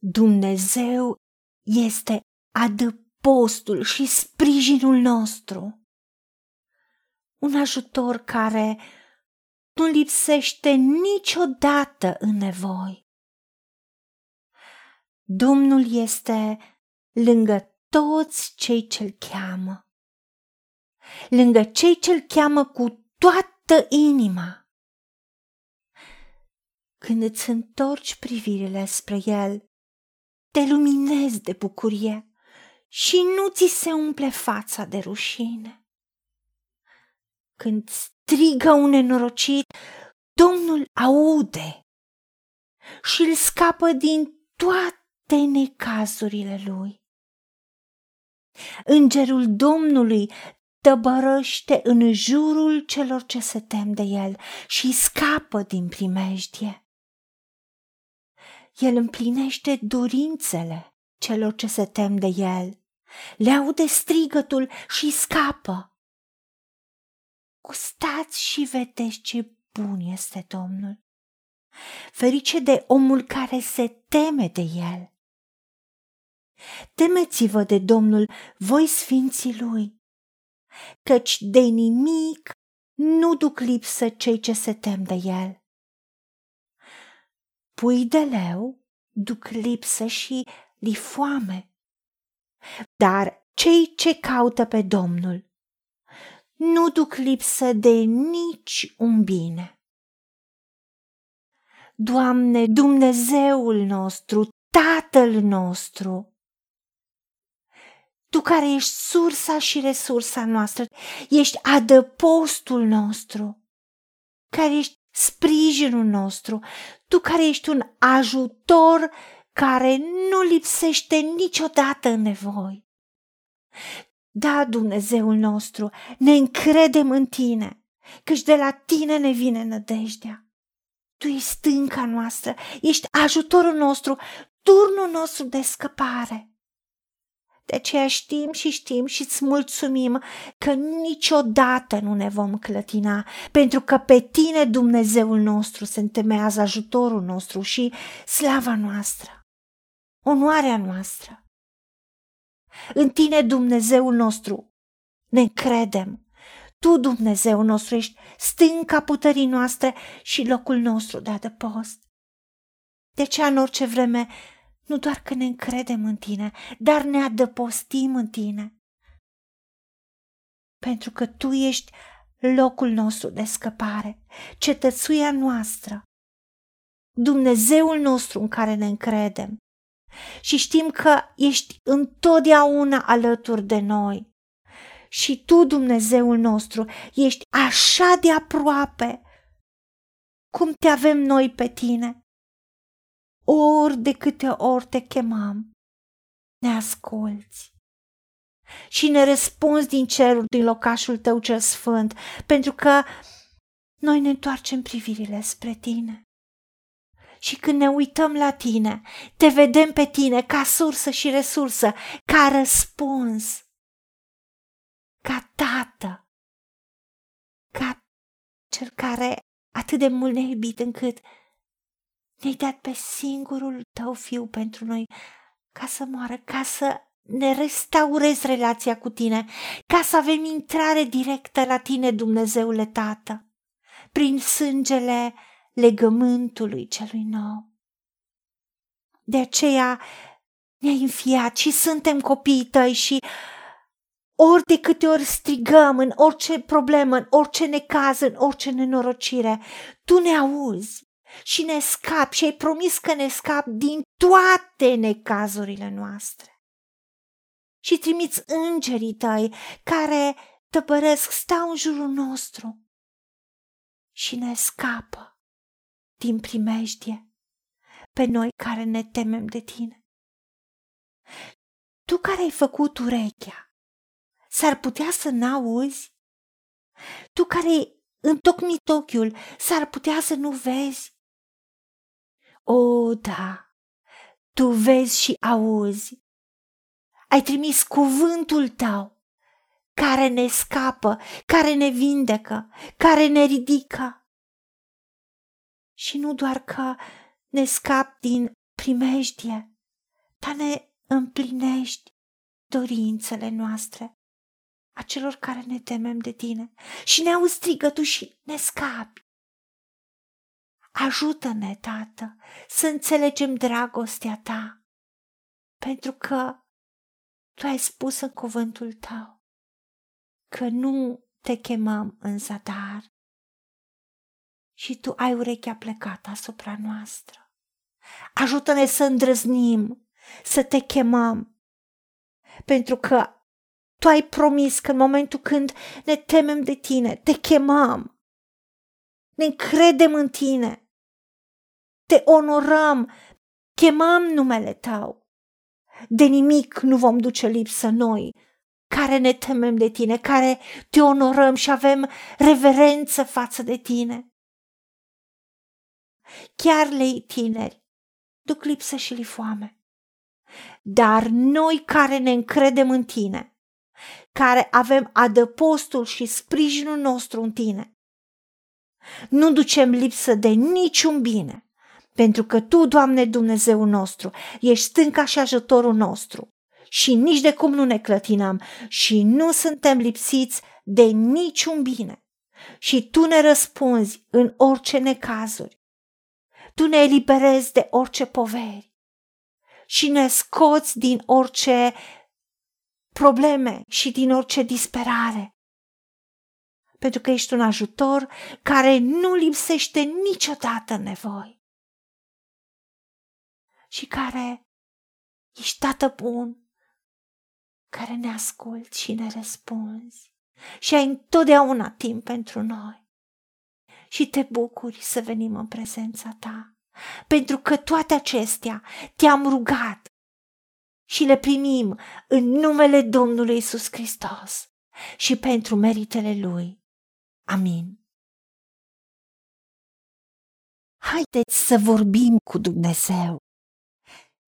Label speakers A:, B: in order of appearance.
A: Dumnezeu este adăpostul și sprijinul nostru. Un ajutor care nu lipsește niciodată în nevoi. Domnul este lângă toți cei ce-l cheamă, lângă cei ce-l cheamă cu toată inima. Când îți întorci privirile spre el, te luminezi de bucurie și nu ți se umple fața de rușine. Când strigă un nenorocit, Domnul aude și îl scapă din toate necazurile lui. Îngerul Domnului tăbărăște în jurul celor ce se tem de el și scapă din primejdie. El împlinește dorințele celor ce se tem de el, le aude strigătul și scapă. Gustați și vedeți ce bun este Domnul. Ferice de omul care se teme de el. Temeți-vă de Domnul, voi sfinții lui, căci de nimic nu duc lipsă cei ce se tem de el. Pui de leu duc lipsă și li foame, dar cei ce caută pe Domnul nu duc lipsă de nici un bine. Doamne, Dumnezeul nostru, Tatăl nostru, Tu care ești sursa și resursa noastră, ești adăpostul nostru, care ești sprijinul nostru, Tu care ești un ajutor care nu lipsește niciodată în nevoi. Da, Dumnezeul nostru, ne încredem în tine, căci de la tine ne vine nădejdea. Tu ești stânca noastră, ești ajutorul nostru, turnul nostru de scăpare. De aceea știm și știm și îți mulțumim că niciodată nu ne vom clătina, pentru că pe tine Dumnezeul nostru se întemeiază ajutorul nostru și slava noastră, onoarea noastră. În tine, Dumnezeul nostru, ne credem. Tu, Dumnezeu nostru, ești stânca puterii noastre și locul nostru de adăpost. De ce în orice vreme, nu doar că ne încredem în tine, dar ne adăpostim în tine. Pentru că tu ești locul nostru de scăpare, cetățuia noastră, Dumnezeul nostru în care ne încredem și știm că ești întotdeauna alături de noi. Și tu, Dumnezeul nostru, ești așa de aproape cum te avem noi pe tine. Ori de câte ori te chemam, ne asculți și ne răspunzi din cerul, din locașul tău cel sfânt, pentru că noi ne întoarcem privirile spre tine. Și când ne uităm la tine, te vedem pe tine ca sursă și resursă, ca răspuns, ca tată, ca cel care atât de mult ne-a iubit încât ne-ai dat pe singurul tău fiu pentru noi ca să moară, ca să ne restaurezi relația cu tine, ca să avem intrare directă la tine, Dumnezeule Tată, prin sângele legământului celui nou. De aceea ne-ai înfiat și suntem copiii tăi și ori de câte ori strigăm în orice problemă, în orice necaz, în orice nenorocire, tu ne auzi și ne scapi și ai promis că ne scapi din toate necazurile noastre. Și trimiți îngerii tăi care tăpăresc, stau în jurul nostru și ne scapă din primejdie pe noi care ne temem de tine. Tu care ai făcut urechea, s-ar putea să n-auzi? Tu care ai întocmit ochiul, s-ar putea să nu vezi? O, da, tu vezi și auzi. Ai trimis cuvântul tău care ne scapă, care ne vindecă, care ne ridică și nu doar că ne scap din primejdie, dar ne împlinești dorințele noastre, a celor care ne temem de tine și ne auzi strigătul și ne scapi. Ajută-ne, Tată, să înțelegem dragostea ta, pentru că tu ai spus în cuvântul tău că nu te chemăm în zadar și tu ai urechea plecată asupra noastră. Ajută-ne să îndrăznim, să te chemăm, pentru că tu ai promis că în momentul când ne temem de tine, te chemăm, ne încredem în tine, te onorăm, chemăm numele tău. De nimic nu vom duce lipsă noi, care ne temem de tine, care te onorăm și avem reverență față de tine. Chiar lei tineri duc lipsă și li foame. Dar noi care ne încredem în tine, care avem adăpostul și sprijinul nostru în tine, nu ducem lipsă de niciun bine, pentru că Tu, Doamne Dumnezeu nostru, ești stânca și ajutorul nostru și nici de cum nu ne clătinăm și nu suntem lipsiți de niciun bine. Și Tu ne răspunzi în orice necazuri. Tu ne eliberezi de orice poveri și ne scoți din orice probleme și din orice disperare. Pentru că ești un ajutor care nu lipsește niciodată nevoi și care ești tată bun, care ne asculți și ne răspunzi și ai întotdeauna timp pentru noi. Și te bucuri să venim în prezența ta, pentru că toate acestea te-am rugat și le primim în numele Domnului Isus Hristos și pentru meritele Lui. Amin. Haideți să vorbim cu Dumnezeu